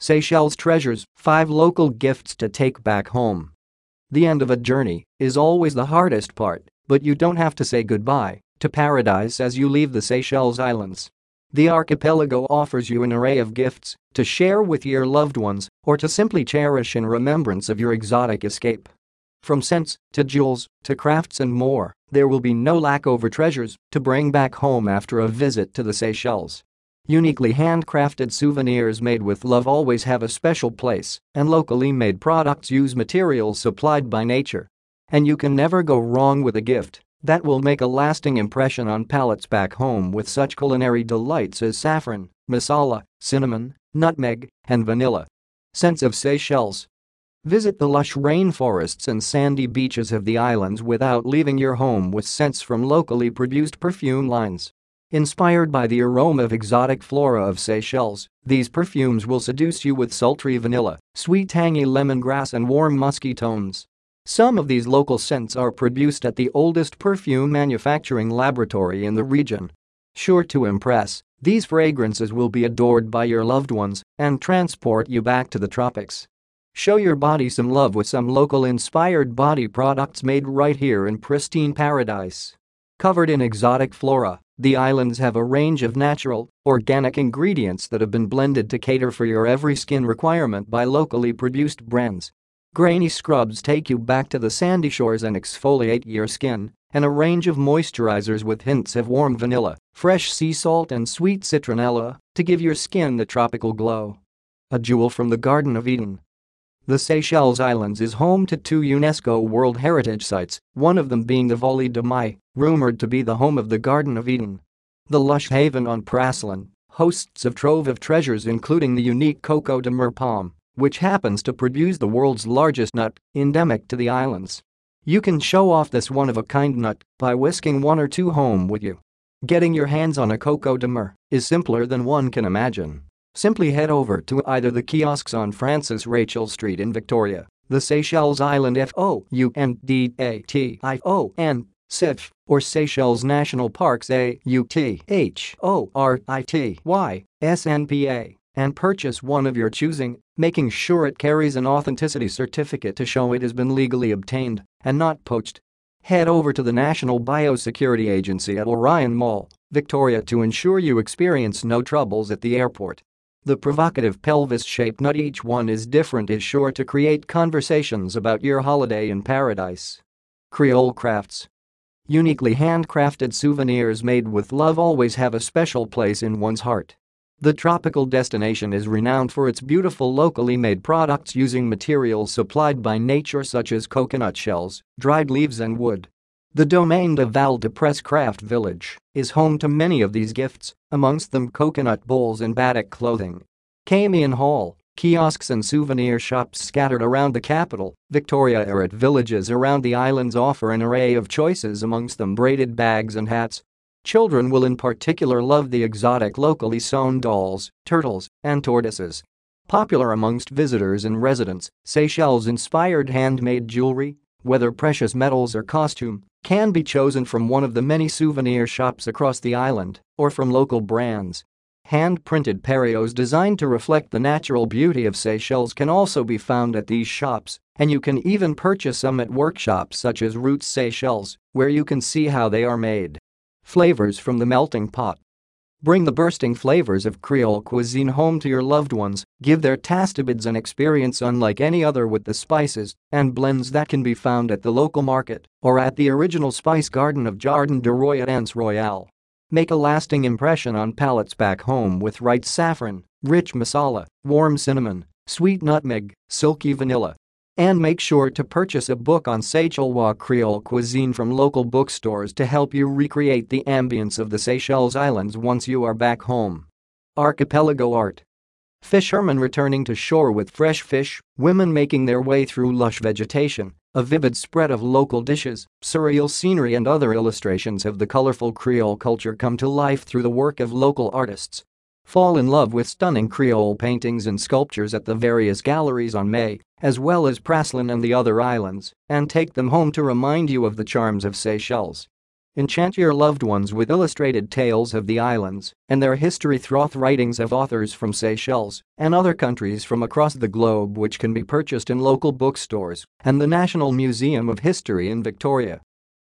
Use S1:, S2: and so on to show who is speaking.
S1: Seychelles treasures, 5 local gifts to take back home. The end of a journey is always the hardest part, but you don't have to say goodbye to paradise as you leave the Seychelles Islands. The archipelago offers you an array of gifts to share with your loved ones or to simply cherish in remembrance of your exotic escape. From scents to jewels to crafts and more, there will be no lack over treasures to bring back home after a visit to the Seychelles. Uniquely handcrafted souvenirs made with love always have a special place, and locally made products use materials supplied by nature. And you can never go wrong with a gift that will make a lasting impression on palates back home with such culinary delights as saffron, masala, cinnamon, nutmeg, and vanilla. Scents of Seychelles. Visit the lush rainforests and sandy beaches of the islands without leaving your home with scents from locally produced perfume lines. Inspired by the aroma of exotic flora of Seychelles, these perfumes will seduce you with sultry vanilla, sweet tangy lemongrass and warm musky tones. Some of these local scents are produced at the oldest perfume manufacturing laboratory in the region. Sure to impress, these fragrances will be adored by your loved ones and transport you back to the tropics. Show your body some love with some local inspired body products made right here in pristine paradise. Covered in exotic flora, the islands have a range of natural, organic ingredients that have been blended to cater for your every skin requirement by locally produced brands. Grainy scrubs take you back to the sandy shores and exfoliate your skin, and a range of moisturizers with hints of warm vanilla, fresh sea salt and sweet citronella to give your skin the tropical glow. A jewel from the Garden of Eden. The Seychelles Islands is home to two UNESCO World Heritage Sites, one of them being the Vallée de Mai, rumored to be the home of the Garden of Eden. The lush haven on Praslin hosts a trove of treasures including the unique Coco de Mer palm, which happens to produce the world's largest nut, endemic to the islands. You can show off this one-of-a-kind nut by whisking one or two home with you. Getting your hands on a Coco de Mer is simpler than one can imagine. Simply head over to either the kiosks on Francis Rachel Street in Victoria, the Seychelles Island FOUNDATION, SIF, or Seychelles National Parks AUTHORITY SNPA, and purchase one of your choosing, making sure it carries an authenticity certificate to show it has been legally obtained and not poached. Head over to the National Biosecurity Agency at Orion Mall, Victoria to ensure you experience no troubles at the airport. The provocative pelvis-shaped nut each one is different is sure to create conversations about your holiday in paradise. Creole Crafts Uniquely handcrafted souvenirs made with love always have a special place in one's heart. The tropical destination is renowned for its beautiful locally made products using materials supplied by nature such as coconut shells, dried leaves and wood. The domain de Val des Prés Craft Village is home to many of these gifts, amongst them coconut bowls and batik clothing. Camion Hall, kiosks and souvenir shops scattered around the capital, Victoria or at villages around the islands offer an array of choices amongst them braided bags and hats. Children will in particular love the exotic locally sewn dolls, turtles, and tortoises. Popular amongst visitors and residents, Seychelles-inspired handmade jewelry, whether precious metals or costume, can be chosen from one of the many souvenir shops across the island or from local brands. Hand-printed parios designed to reflect the natural beauty of Seychelles can also be found at these shops, and you can even purchase some at workshops such as Roots Seychelles, where you can see how they are made. Flavors from the melting pot Bring the bursting flavors of Creole cuisine home to your loved ones, give their tastebuds an experience unlike any other with the spices and blends that can be found at the local market or at the original spice garden of Jardin du Roi at Anse Royale. Make a lasting impression on palates back home with right saffron, rich masala, warm cinnamon, sweet nutmeg, silky vanilla, and make sure to purchase a book on Seychellois Creole cuisine from local bookstores to help you recreate the ambience of the Seychelles Islands once you are back home. Archipelago Art Fishermen returning to shore with fresh fish, women making their way through lush vegetation, a vivid spread of local dishes, surreal scenery and other illustrations of the colorful Creole culture come to life through the work of local artists. Fall in love with stunning Creole paintings and sculptures at the various galleries on Mahé, as well as Praslin and the other islands, and take them home to remind you of the charms of Seychelles. Enchant your loved ones with illustrated tales of the islands and their history through writings of authors from Seychelles and other countries from across the globe which can be purchased in local bookstores and the National Museum of History in Victoria.